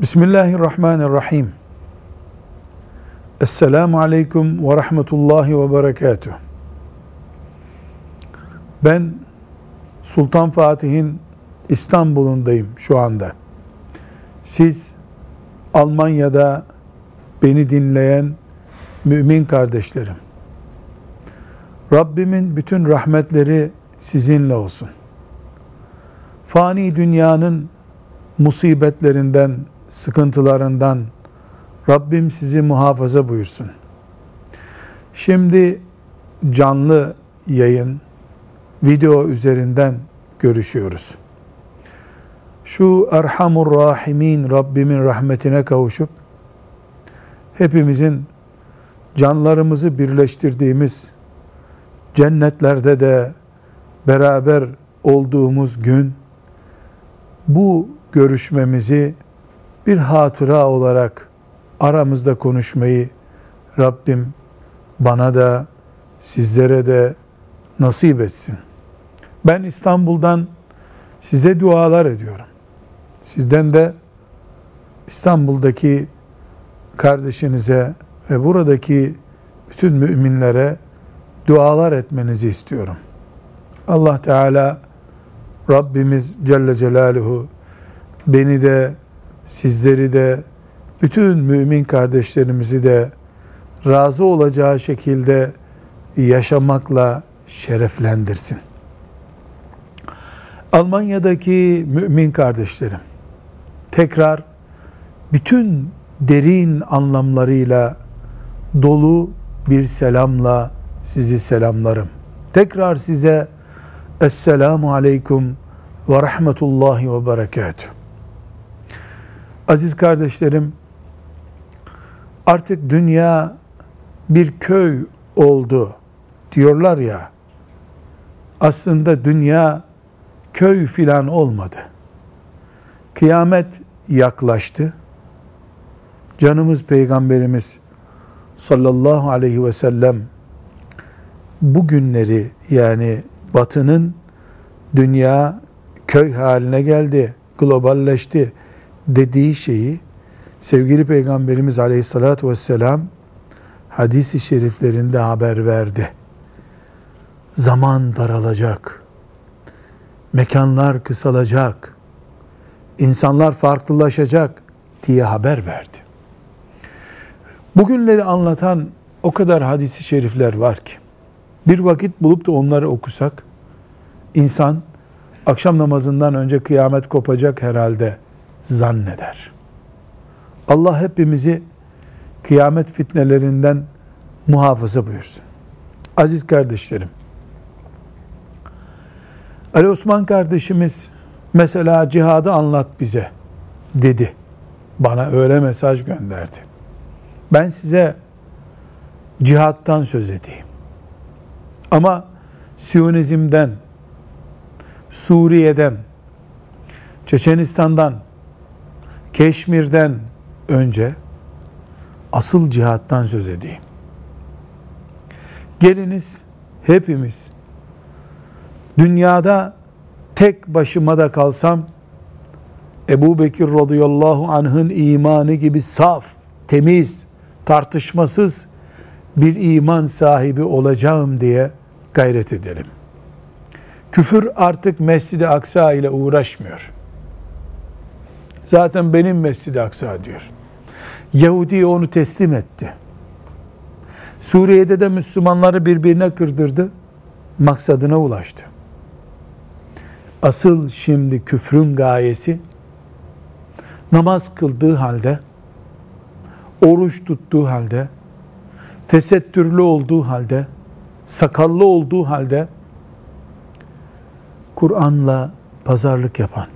Bismillahirrahmanirrahim. Esselamu Aleyküm ve Rahmetullahi ve Berekatuh. Ben Sultan Fatih'in İstanbul'undayım şu anda. Siz Almanya'da beni dinleyen mümin kardeşlerim. Rabbimin bütün rahmetleri sizinle olsun. Fani dünyanın musibetlerinden, sıkıntılarından Rabbim sizi muhafaza buyursun. Şimdi canlı yayın video üzerinden görüşüyoruz. Şu Erhamur Rahimin Rabbimin rahmetine kavuşup hepimizin canlarımızı birleştirdiğimiz cennetlerde de beraber olduğumuz gün bu görüşmemizi bir hatıra olarak aramızda konuşmayı Rabbim bana da sizlere de nasip etsin. Ben İstanbul'dan size dualar ediyorum. Sizden de İstanbul'daki kardeşinize ve buradaki bütün müminlere dualar etmenizi istiyorum. Allah Teala Rabbimiz Celle Celaluhu beni de sizleri de bütün mümin kardeşlerimizi de razı olacağı şekilde yaşamakla şereflendirsin. Almanya'daki mümin kardeşlerim tekrar bütün derin anlamlarıyla dolu bir selamla sizi selamlarım. Tekrar size Esselamu Aleyküm ve Rahmetullahi ve Berekatuhu. Aziz kardeşlerim, artık dünya bir köy oldu diyorlar ya, aslında dünya köy filan olmadı. Kıyamet yaklaştı. Canımız Peygamberimiz sallallahu aleyhi ve sellem bu günleri yani batının dünya köy haline geldi, globalleşti dediği şeyi sevgili Peygamberimiz aleyhissalatü vesselam hadisi şeriflerinde haber verdi. Zaman daralacak, mekanlar kısalacak, insanlar farklılaşacak diye haber verdi. Bugünleri anlatan o kadar hadisi şerifler var ki, bir vakit bulup da onları okusak, insan akşam namazından önce kıyamet kopacak herhalde zanneder. Allah hepimizi kıyamet fitnelerinden muhafaza buyursun. Aziz kardeşlerim, Ali Osman kardeşimiz mesela cihadı anlat bize dedi. Bana öyle mesaj gönderdi. Ben size cihattan söz edeyim. Ama Siyonizm'den, Suriye'den, Çeçenistan'dan, Keşmir'den önce asıl cihattan söz edeyim. Geliniz hepimiz dünyada tek başıma da kalsam Ebu Bekir radıyallahu anh'ın imanı gibi saf, temiz, tartışmasız bir iman sahibi olacağım diye gayret edelim. Küfür artık Mescid-i Aksa ile uğraşmıyor. Zaten benim Mescid-i Aksa diyor. Yahudi onu teslim etti. Suriye'de de Müslümanları birbirine kırdırdı. Maksadına ulaştı. Asıl şimdi küfrün gayesi namaz kıldığı halde, oruç tuttuğu halde, tesettürlü olduğu halde, sakallı olduğu halde Kur'an'la pazarlık yapan,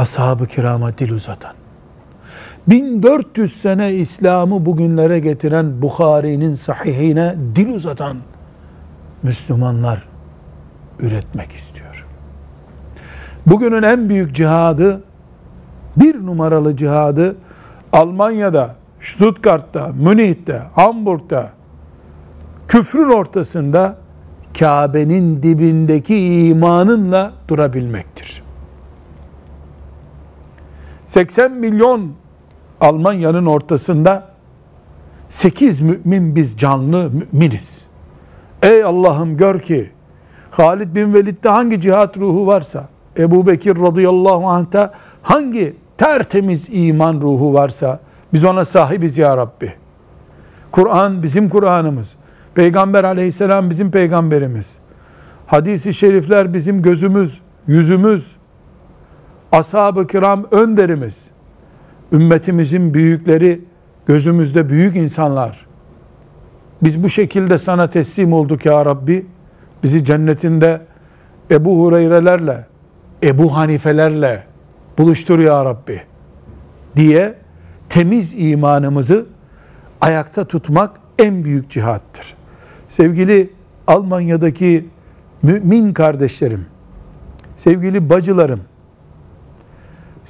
ashab-ı kirama dil uzatan, 1400 sene İslam'ı bugünlere getiren Bukhari'nin sahihine dil uzatan Müslümanlar üretmek istiyor. Bugünün en büyük cihadı, bir numaralı cihadı Almanya'da, Stuttgart'ta, Münih'te, Hamburg'da, küfrün ortasında Kabe'nin dibindeki imanınla durabilmektir. 80 milyon Almanya'nın ortasında 8 mümin biz canlı müminiz. Ey Allah'ım gör ki Halid bin Velid'de hangi cihat ruhu varsa, Ebu Bekir radıyallahu anh'ta hangi tertemiz iman ruhu varsa biz ona sahibiz ya Rabbi. Kur'an bizim Kur'an'ımız. Peygamber aleyhisselam bizim peygamberimiz. Hadisi şerifler bizim gözümüz, yüzümüz. Ashab-ı kiram önderimiz. Ümmetimizin büyükleri gözümüzde büyük insanlar. Biz bu şekilde sana teslim olduk ya Rabbi. Bizi cennetinde Ebu Hureyre'lerle, Ebu Hanifelerle buluştur ya Rabbi diye temiz imanımızı ayakta tutmak en büyük cihattır. Sevgili Almanya'daki mümin kardeşlerim, sevgili bacılarım,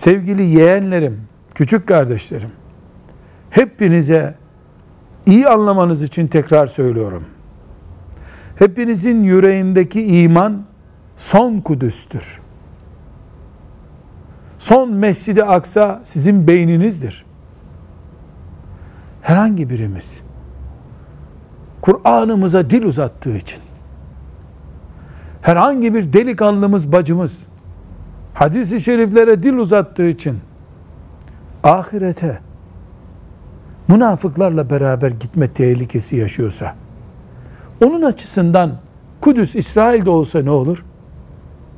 sevgili yeğenlerim, küçük kardeşlerim, hepinize iyi anlamanız için tekrar söylüyorum. Hepinizin yüreğindeki iman son Kudüs'tür. Son Mescid-i Aksa sizin beyninizdir. Herhangi birimiz Kur'an'ımıza dil uzattığı için herhangi bir delikanlımız bacımız hadisi şeriflere dil uzattığı için ahirete münafıklarla beraber gitme tehlikesi yaşıyorsa onun açısından Kudüs İsrail'de olsa ne olur?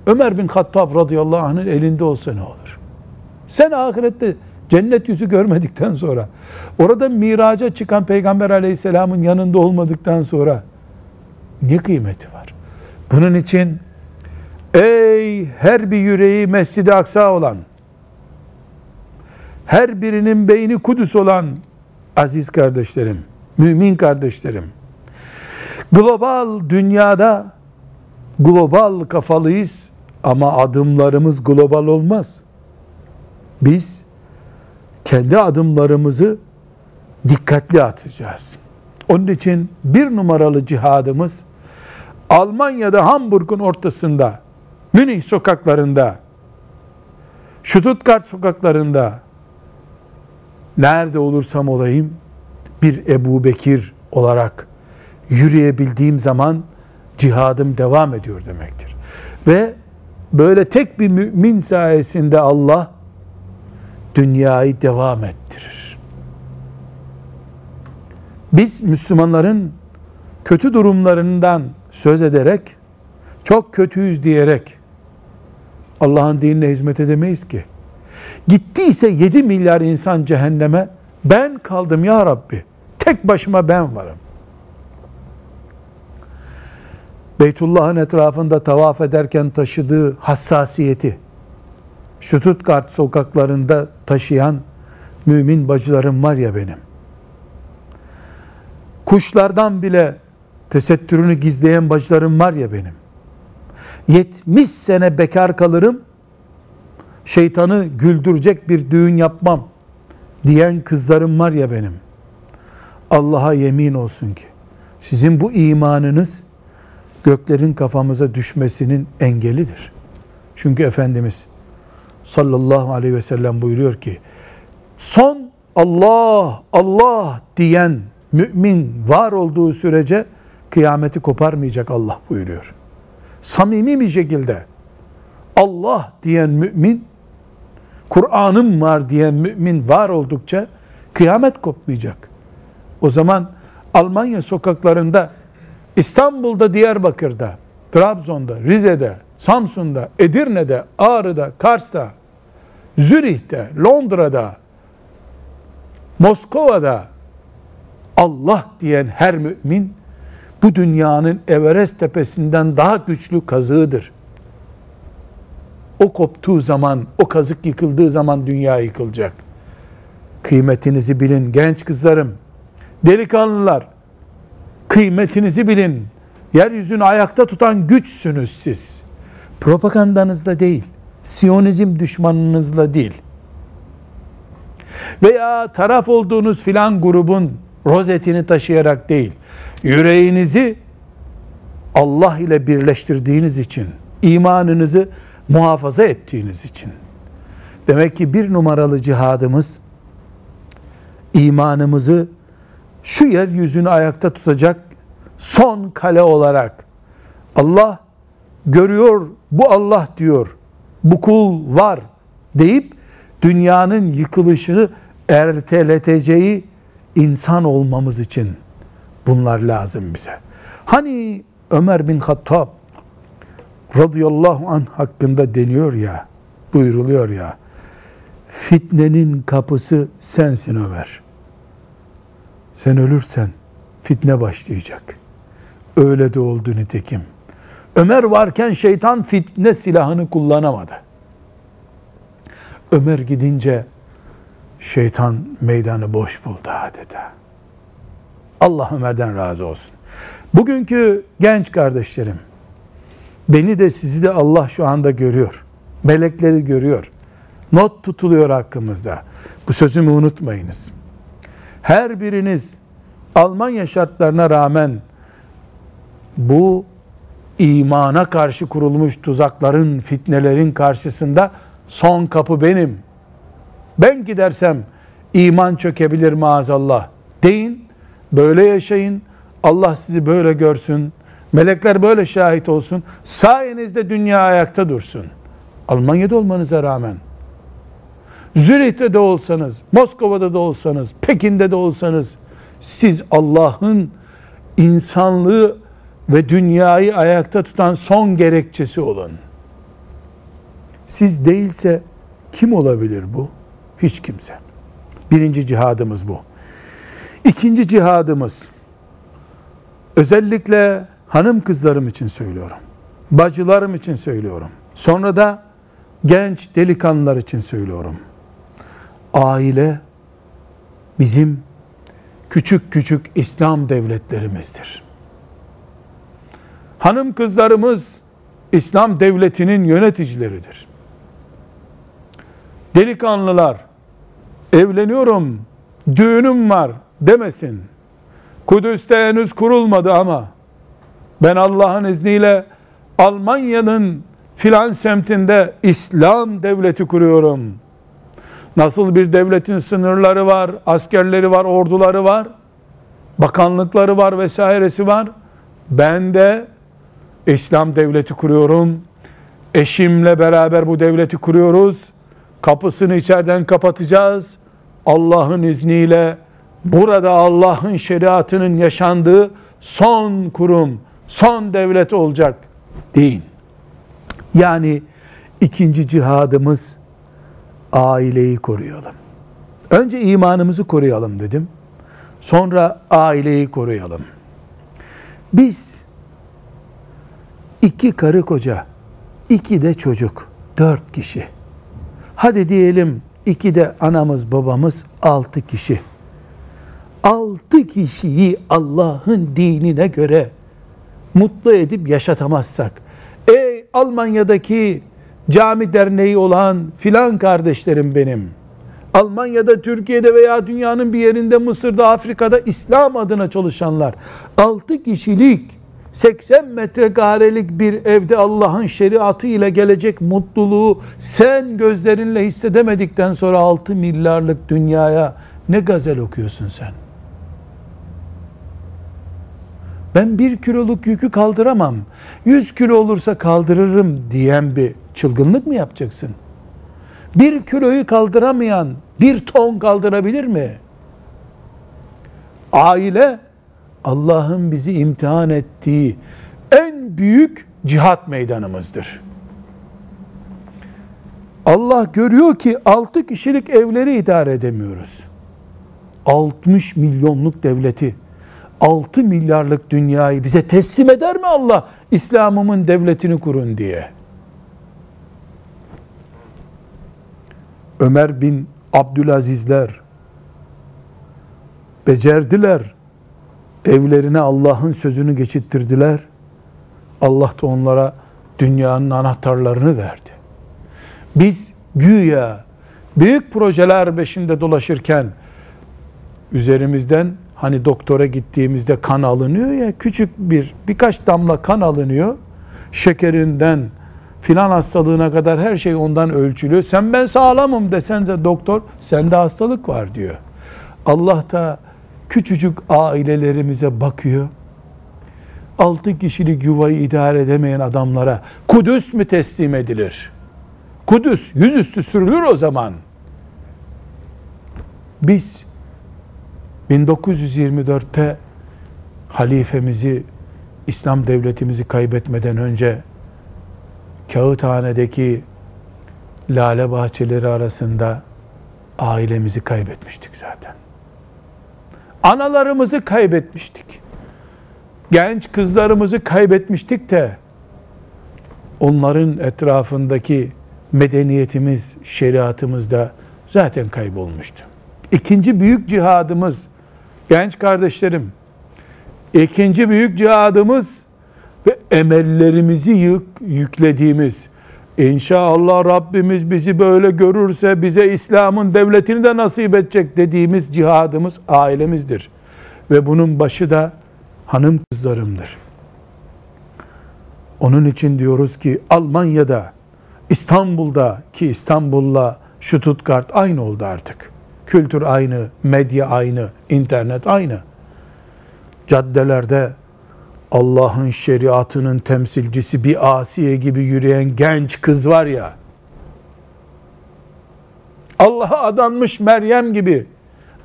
Ömer bin Hattab radıyallahu anh'ın elinde olsa ne olur? Sen ahirette cennet yüzü görmedikten sonra, orada miraca çıkan Peygamber aleyhisselamın yanında olmadıktan sonra ne kıymeti var? Bunun için ey her bir yüreği Mescid-i Aksa olan, her birinin beyni Kudüs olan aziz kardeşlerim, mümin kardeşlerim, global dünyada global kafalıyız ama adımlarımız global olmaz. Biz kendi adımlarımızı dikkatli atacağız. Onun için bir numaralı cihadımız Almanya'da Hamburg'un ortasında, Münih sokaklarında, Stuttgart sokaklarında nerede olursam olayım bir Ebu Bekir olarak yürüyebildiğim zaman cihadım devam ediyor demektir. Ve böyle tek bir mümin sayesinde Allah dünyayı devam ettirir. Biz Müslümanların kötü durumlarından söz ederek çok kötüyüz diyerek Allah'ın dinine hizmet edemeyiz ki. Gittiyse 7 milyar insan cehenneme ben kaldım ya Rabbi. Tek başıma ben varım. Beytullah'ın etrafında tavaf ederken taşıdığı hassasiyeti, Stuttgart sokaklarında taşıyan mümin bacılarım var ya benim. Kuşlardan bile tesettürünü gizleyen bacılarım var ya benim. 70 sene bekar kalırım, şeytanı güldürecek bir düğün yapmam diyen kızlarım var ya benim. Allah'a yemin olsun ki sizin bu imanınız göklerin kafamıza düşmesinin engelidir. Çünkü Efendimiz sallallahu aleyhi ve sellem buyuruyor ki son Allah Allah diyen mümin var olduğu sürece kıyameti koparmayacak Allah buyuruyor. Samimi bir şekilde Allah diyen mümin Kur'an'ım var diyen mümin var oldukça kıyamet kopmayacak. O zaman Almanya sokaklarında İstanbul'da, Diyarbakır'da, Trabzon'da, Rize'de, Samsun'da, Edirne'de, Ağrı'da, Kars'ta, Zürih'te, Londra'da, Moskova'da Allah diyen her mümin bu dünyanın Everest tepesinden daha güçlü kazığıdır. O koptuğu zaman, o kazık yıkıldığı zaman dünya yıkılacak. Kıymetinizi bilin genç kızlarım, delikanlılar, kıymetinizi bilin. Yeryüzünü ayakta tutan güçsünüz siz. Propagandanızla değil, Siyonizm düşmanınızla değil. Veya taraf olduğunuz filan grubun rozetini taşıyarak değil. Yüreğinizi Allah ile birleştirdiğiniz için, imanınızı muhafaza ettiğiniz için, Demek ki bir numaralı cihadımız imanımızı şu yeryüzünü ayakta tutacak son kale olarak Allah görüyor, bu Allah diyor, bu kul var deyip dünyanın yıkılışını erteleteceği insan olmamız için bunlar lazım bize. Hani Ömer bin Hattab radıyallahu anh hakkında deniyor ya, buyuruluyor ya, fitnenin kapısı sensin Ömer. Sen ölürsen fitne başlayacak. Öyle de oldu nitekim. Ömer varken şeytan fitne silahını kullanamadı. Ömer gidince şeytan meydanı boş buldu adeta. Allah Ömer'den razı olsun. Bugünkü genç kardeşlerim, beni de sizi de Allah şu anda görüyor. Melekleri görüyor. Not tutuluyor hakkımızda. Bu sözümü unutmayınız. Her biriniz Almanya şartlarına rağmen bu imana karşı kurulmuş tuzakların, fitnelerin karşısında son kapı benim. Ben gidersem iman çökebilir maazallah. Deyin, böyle yaşayın. Allah sizi böyle görsün. Melekler böyle şahit olsun. Sayenizde dünya ayakta dursun. Almanya'da olmanıza rağmen Zürih'te de olsanız, Moskova'da da olsanız, Pekin'de de olsanız siz Allah'ın insanlığı ve dünyayı ayakta tutan son gerekçesi olun. Siz değilse kim olabilir bu? Hiç kimse. Birinci cihadımız bu. İkinci cihadımız özellikle hanım kızlarım için söylüyorum. Bacılarım için söylüyorum. Sonra da genç delikanlılar için söylüyorum. Aile bizim küçük küçük İslam devletlerimizdir. Hanım kızlarımız İslam devletinin yöneticileridir. Delikanlılar evleniyorum, düğünüm var demesin. Kudüs'te henüz kurulmadı ama ben Allah'ın izniyle Almanya'nın filan semtinde İslam devleti kuruyorum. Nasıl bir devletin sınırları var, askerleri var, orduları var, bakanlıkları var vesairesi var. Ben de İslam devleti kuruyorum. Eşimle beraber bu devleti kuruyoruz. Kapısını içeriden kapatacağız. Allah'ın izniyle burada Allah'ın şeriatının yaşandığı son kurum, son devlet olacak deyin. Yani ikinci cihadımız aileyi koruyalım. Önce imanımızı koruyalım dedim. Sonra aileyi koruyalım. Biz iki karı koca, iki de çocuk, dört kişi. Hadi diyelim iki de anamız babamız altı kişi. Altı kişiyi Allah'ın dinine göre mutlu edip yaşatamazsak, ey Almanya'daki cami derneği olan filan kardeşlerim benim, Almanya'da, Türkiye'de veya dünyanın bir yerinde, Mısır'da, Afrika'da İslam adına çalışanlar, altı kişilik 80 metrekarelik bir evde Allah'ın şeriatı ile gelecek mutluluğu sen gözlerinle hissedemedikten sonra 6 milyarlık dünyaya ne gazel okuyorsun sen? Ben bir kiloluk yükü kaldıramam. 100 kilo olursa kaldırırım diyen bir çılgınlık mı yapacaksın? Bir kiloyu kaldıramayan bir ton kaldırabilir mi? Aile Allah'ın bizi imtihan ettiği en büyük cihat meydanımızdır. Allah görüyor ki 6 kişilik evleri idare edemiyoruz. 60 milyonluk devleti, 6 milyarlık dünyayı bize teslim eder mi Allah? İslam'ımın devletini kurun diye. Ömer bin Abdülazizler becerdiler evlerine Allah'ın sözünü geçittirdiler. Allah da onlara dünyanın anahtarlarını verdi. Biz güya büyük projeler beşinde dolaşırken üzerimizden hani doktora gittiğimizde kan alınıyor ya küçük bir birkaç damla kan alınıyor. Şekerinden, filan hastalığına kadar her şey ondan ölçülüyor. Sen ben sağlamım desen de doktor sende hastalık var diyor. Allah da küçücük ailelerimize bakıyor. Altı kişilik yuvayı idare edemeyen adamlara Kudüs mü teslim edilir? Kudüs yüzüstü sürülür o zaman. Biz 1924'te halifemizi, İslam devletimizi kaybetmeden önce Kağıthane'deki lale bahçeleri arasında ailemizi kaybetmiştik zaten. Analarımızı kaybetmiştik. Genç kızlarımızı kaybetmiştik de onların etrafındaki medeniyetimiz, şeriatımız da zaten kaybolmuştu. İkinci büyük cihadımız, genç kardeşlerim, ikinci büyük cihadımız ve emellerimizi yük, yüklediğimiz, İnşallah Rabbimiz bizi böyle görürse bize İslam'ın devletini de nasip edecek dediğimiz cihadımız ailemizdir. Ve bunun başı da hanım kızlarımdır. Onun için diyoruz ki Almanya'da, İstanbul'da ki İstanbul'la Stuttgart aynı oldu artık. Kültür aynı, medya aynı, internet aynı. Caddelerde Allah'ın şeriatının temsilcisi bir Asiye gibi yürüyen genç kız var ya, Allah'a adanmış Meryem gibi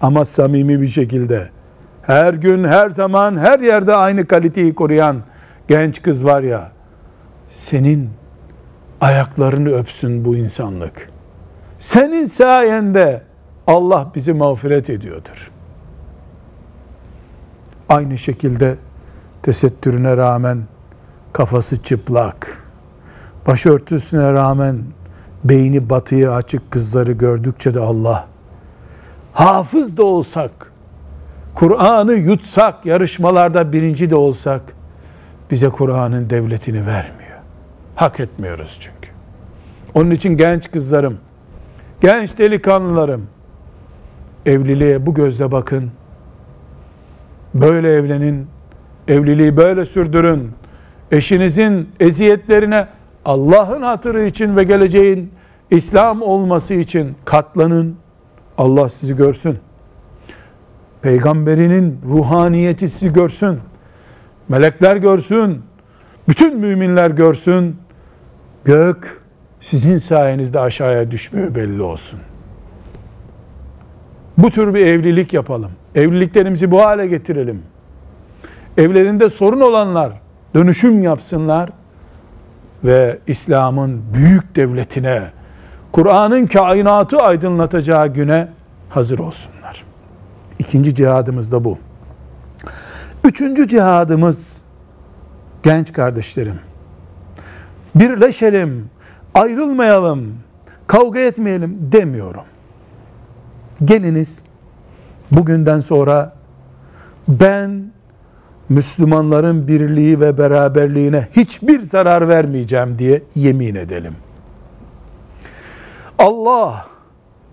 ama samimi bir şekilde her gün, her zaman, her yerde aynı kaliteyi koruyan genç kız var ya, senin ayaklarını öpsün bu insanlık. Senin sayende Allah bizi mağfiret ediyordur. Aynı şekilde tesettürüne rağmen kafası çıplak, başörtüsüne rağmen beyni batıya açık kızları gördükçe de Allah, hafız da olsak, Kur'an'ı yutsak, yarışmalarda birinci de olsak, bize Kur'an'ın devletini vermiyor. Hak etmiyoruz çünkü. Onun için genç kızlarım, genç delikanlılarım, evliliğe bu gözle bakın. Böyle evlenin, Evliliği böyle sürdürün. Eşinizin eziyetlerine Allah'ın hatırı için ve geleceğin İslam olması için katlanın. Allah sizi görsün. Peygamberinin ruhaniyeti sizi görsün. Melekler görsün. Bütün müminler görsün. Gök sizin sayenizde aşağıya düşmüyor belli olsun. Bu tür bir evlilik yapalım. Evliliklerimizi bu hale getirelim evlerinde sorun olanlar dönüşüm yapsınlar ve İslam'ın büyük devletine, Kur'an'ın kainatı aydınlatacağı güne hazır olsunlar. İkinci cihadımız da bu. Üçüncü cihadımız genç kardeşlerim. Birleşelim, ayrılmayalım, kavga etmeyelim demiyorum. Geliniz bugünden sonra ben Müslümanların birliği ve beraberliğine hiçbir zarar vermeyeceğim diye yemin edelim. Allah,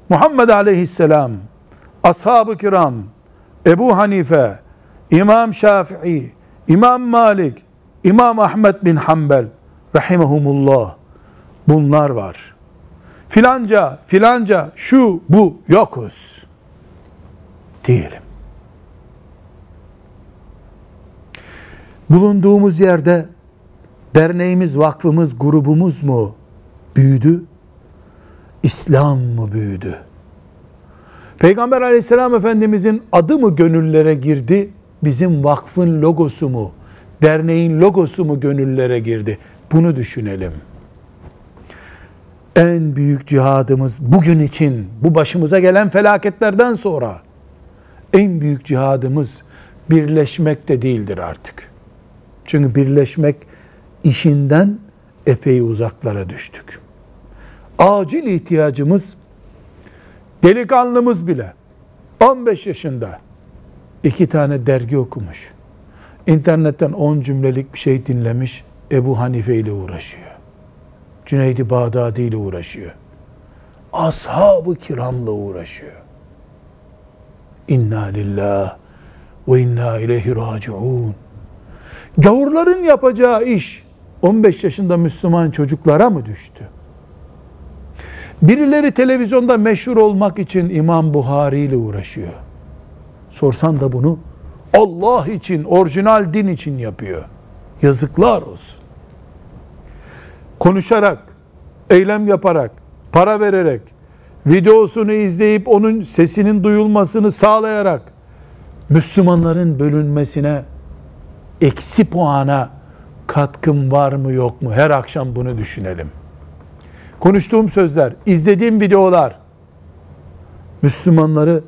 Muhammed aleyhisselam, ashab-ı kiram, Ebu Hanife, İmam Şafii, İmam Malik, İmam Ahmed bin Hanbel, rahimahumullah, bunlar var. Filanca, filanca, şu, bu, yokuz. Diyelim. bulunduğumuz yerde derneğimiz, vakfımız, grubumuz mu büyüdü? İslam mı büyüdü? Peygamber aleyhisselam efendimizin adı mı gönüllere girdi? Bizim vakfın logosu mu? Derneğin logosu mu gönüllere girdi? Bunu düşünelim. En büyük cihadımız bugün için, bu başımıza gelen felaketlerden sonra en büyük cihadımız birleşmek de değildir artık. Çünkü birleşmek işinden epey uzaklara düştük. Acil ihtiyacımız delikanlımız bile 15 yaşında iki tane dergi okumuş. İnternetten 10 cümlelik bir şey dinlemiş. Ebu Hanife ile uğraşıyor. Cüneydi Bağdadi ile uğraşıyor. Ashab-ı kiramla uğraşıyor. İnna lillah ve inna ileyhi raciun. Gavurların yapacağı iş 15 yaşında Müslüman çocuklara mı düştü? Birileri televizyonda meşhur olmak için İmam Buhari ile uğraşıyor. Sorsan da bunu Allah için, orijinal din için yapıyor. Yazıklar olsun. Konuşarak, eylem yaparak, para vererek, videosunu izleyip onun sesinin duyulmasını sağlayarak Müslümanların bölünmesine eksi puana katkım var mı yok mu? Her akşam bunu düşünelim. Konuştuğum sözler, izlediğim videolar Müslümanları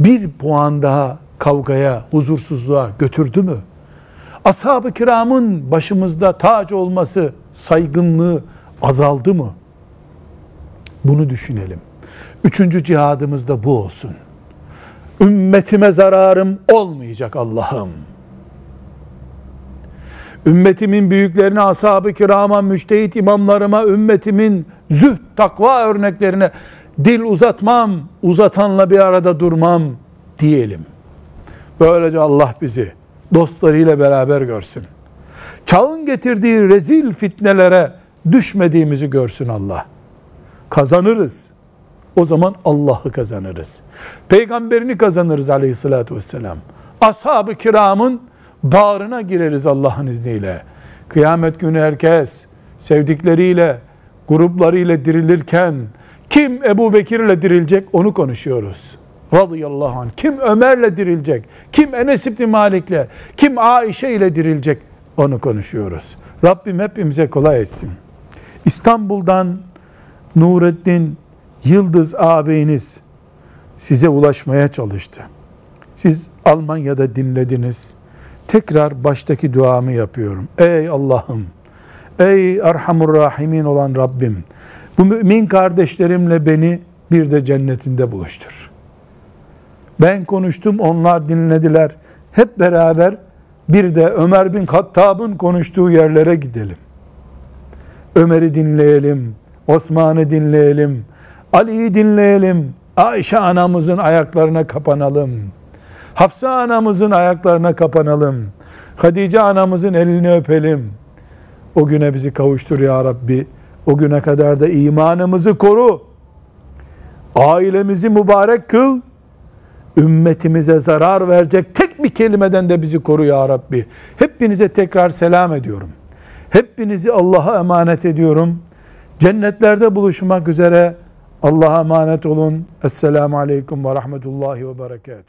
bir puan daha kavgaya, huzursuzluğa götürdü mü? Ashab-ı kiramın başımızda tac olması, saygınlığı azaldı mı? Bunu düşünelim. Üçüncü cihadımız da bu olsun. Ümmetime zararım olmayacak Allah'ım. Ümmetimin büyüklerine, ashab-ı kirama, müştehit imamlarıma, ümmetimin zühd, takva örneklerine dil uzatmam, uzatanla bir arada durmam diyelim. Böylece Allah bizi dostlarıyla beraber görsün. Çağın getirdiği rezil fitnelere düşmediğimizi görsün Allah. Kazanırız. O zaman Allah'ı kazanırız. Peygamberini kazanırız aleyhissalatü vesselam. Ashab-ı kiramın bağrına gireriz Allah'ın izniyle. Kıyamet günü herkes sevdikleriyle, gruplarıyla dirilirken kim Ebu Bekir'le dirilecek onu konuşuyoruz. Radıyallahu anh. Kim Ömer'le dirilecek? Kim Enes İbni Malik'le? Kim Aişe ile dirilecek? Onu konuşuyoruz. Rabbim hepimize kolay etsin. İstanbul'dan Nureddin Yıldız ağabeyiniz size ulaşmaya çalıştı. Siz Almanya'da dinlediniz. Tekrar baştaki duamı yapıyorum. Ey Allah'ım, ey Erhamur Rahimin olan Rabbim, bu mümin kardeşlerimle beni bir de cennetinde buluştur. Ben konuştum, onlar dinlediler. Hep beraber bir de Ömer bin Hattab'ın konuştuğu yerlere gidelim. Ömer'i dinleyelim, Osman'ı dinleyelim, Ali'yi dinleyelim, Ayşe anamızın ayaklarına kapanalım. Hafsa anamızın ayaklarına kapanalım. Hadice anamızın elini öpelim. O güne bizi kavuştur ya Rabbi. O güne kadar da imanımızı koru. Ailemizi mübarek kıl. Ümmetimize zarar verecek tek bir kelimeden de bizi koru ya Rabbi. Hepinize tekrar selam ediyorum. Hepinizi Allah'a emanet ediyorum. Cennetlerde buluşmak üzere Allah'a emanet olun. Esselamu Aleyküm ve Rahmetullahi ve Berekatuhu.